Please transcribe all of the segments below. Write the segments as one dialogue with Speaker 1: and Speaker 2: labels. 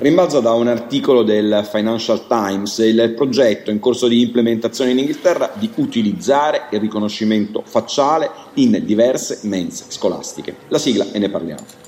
Speaker 1: Rimbalza da un articolo del Financial Times il progetto in corso di implementazione in Inghilterra di utilizzare il riconoscimento facciale in diverse mense scolastiche. La sigla e ne parliamo.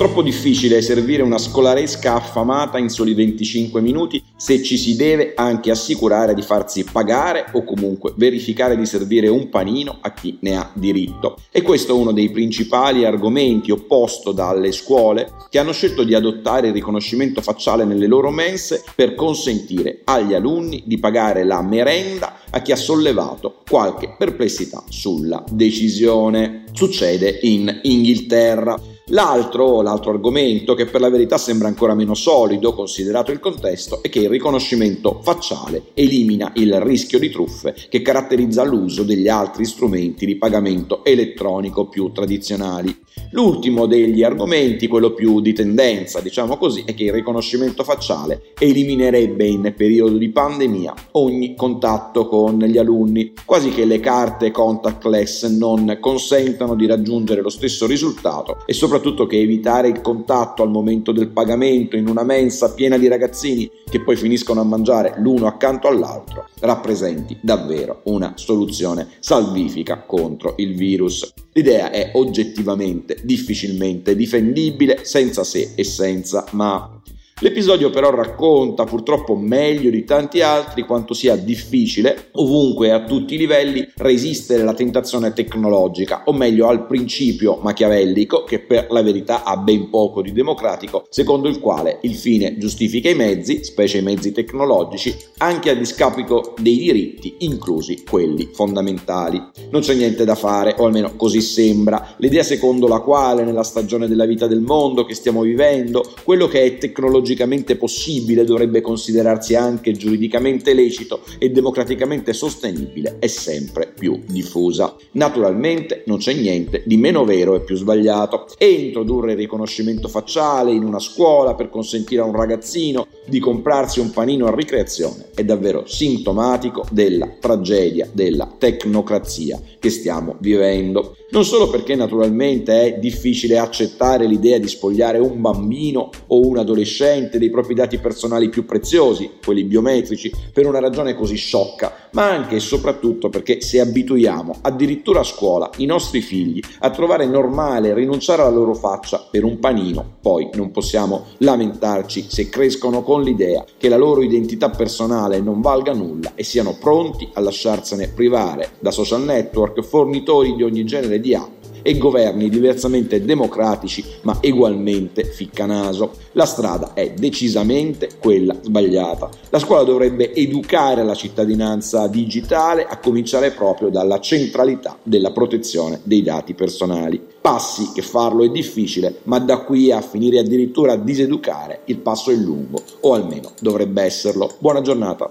Speaker 1: Troppo difficile servire una scolaresca affamata in soli 25 minuti se ci si deve anche assicurare di farsi pagare o comunque verificare di servire un panino a chi ne ha diritto. E questo è uno dei principali argomenti opposto dalle scuole che hanno scelto di adottare il riconoscimento facciale nelle loro mense per consentire agli alunni di pagare la merenda a chi ha sollevato qualche perplessità sulla decisione. Succede in Inghilterra. L'altro, l'altro argomento, che per la verità sembra ancora meno solido considerato il contesto, è che il riconoscimento facciale elimina il rischio di truffe che caratterizza l'uso degli altri strumenti di pagamento elettronico più tradizionali. L'ultimo degli argomenti, quello più di tendenza, diciamo così, è che il riconoscimento facciale eliminerebbe in periodo di pandemia ogni contatto con gli alunni, quasi che le carte contactless non consentano di raggiungere lo stesso risultato e soprattutto soprattutto che evitare il contatto al momento del pagamento in una mensa piena di ragazzini che poi finiscono a mangiare l'uno accanto all'altro rappresenti davvero una soluzione salvifica contro il virus. L'idea è oggettivamente difficilmente difendibile senza se e senza ma. L'episodio però racconta purtroppo meglio di tanti altri quanto sia difficile, ovunque e a tutti i livelli, resistere alla tentazione tecnologica, o meglio al principio machiavellico, che per la verità ha ben poco di democratico, secondo il quale il fine giustifica i mezzi, specie i mezzi tecnologici, anche a discapito dei diritti, inclusi quelli fondamentali. Non c'è niente da fare, o almeno così sembra. L'idea secondo la quale nella stagione della vita del mondo che stiamo vivendo, quello che è tecnologia tecnologicamente possibile dovrebbe considerarsi anche giuridicamente lecito e democraticamente sostenibile è sempre più diffusa. Naturalmente non c'è niente di meno vero e più sbagliato e introdurre il riconoscimento facciale in una scuola per consentire a un ragazzino di comprarsi un panino a ricreazione è davvero sintomatico della tragedia della tecnocrazia che stiamo vivendo. Non solo perché naturalmente è difficile accettare l'idea di spogliare un bambino o un adolescente dei propri dati personali più preziosi, quelli biometrici, per una ragione così sciocca, ma anche e soprattutto perché se abituiamo addirittura a scuola i nostri figli a trovare normale rinunciare alla loro faccia per un panino, poi non possiamo lamentarci se crescono con l'idea che la loro identità personale non valga nulla e siano pronti a lasciarsene privare da social network, fornitori di ogni genere di app e governi diversamente democratici ma ugualmente ficcanaso. La strada è decisamente quella sbagliata. La scuola dovrebbe educare la cittadinanza digitale a cominciare proprio dalla centralità della protezione dei dati personali. Passi che farlo è difficile, ma da qui a finire addirittura a diseducare il passo è lungo, o almeno dovrebbe esserlo. Buona giornata.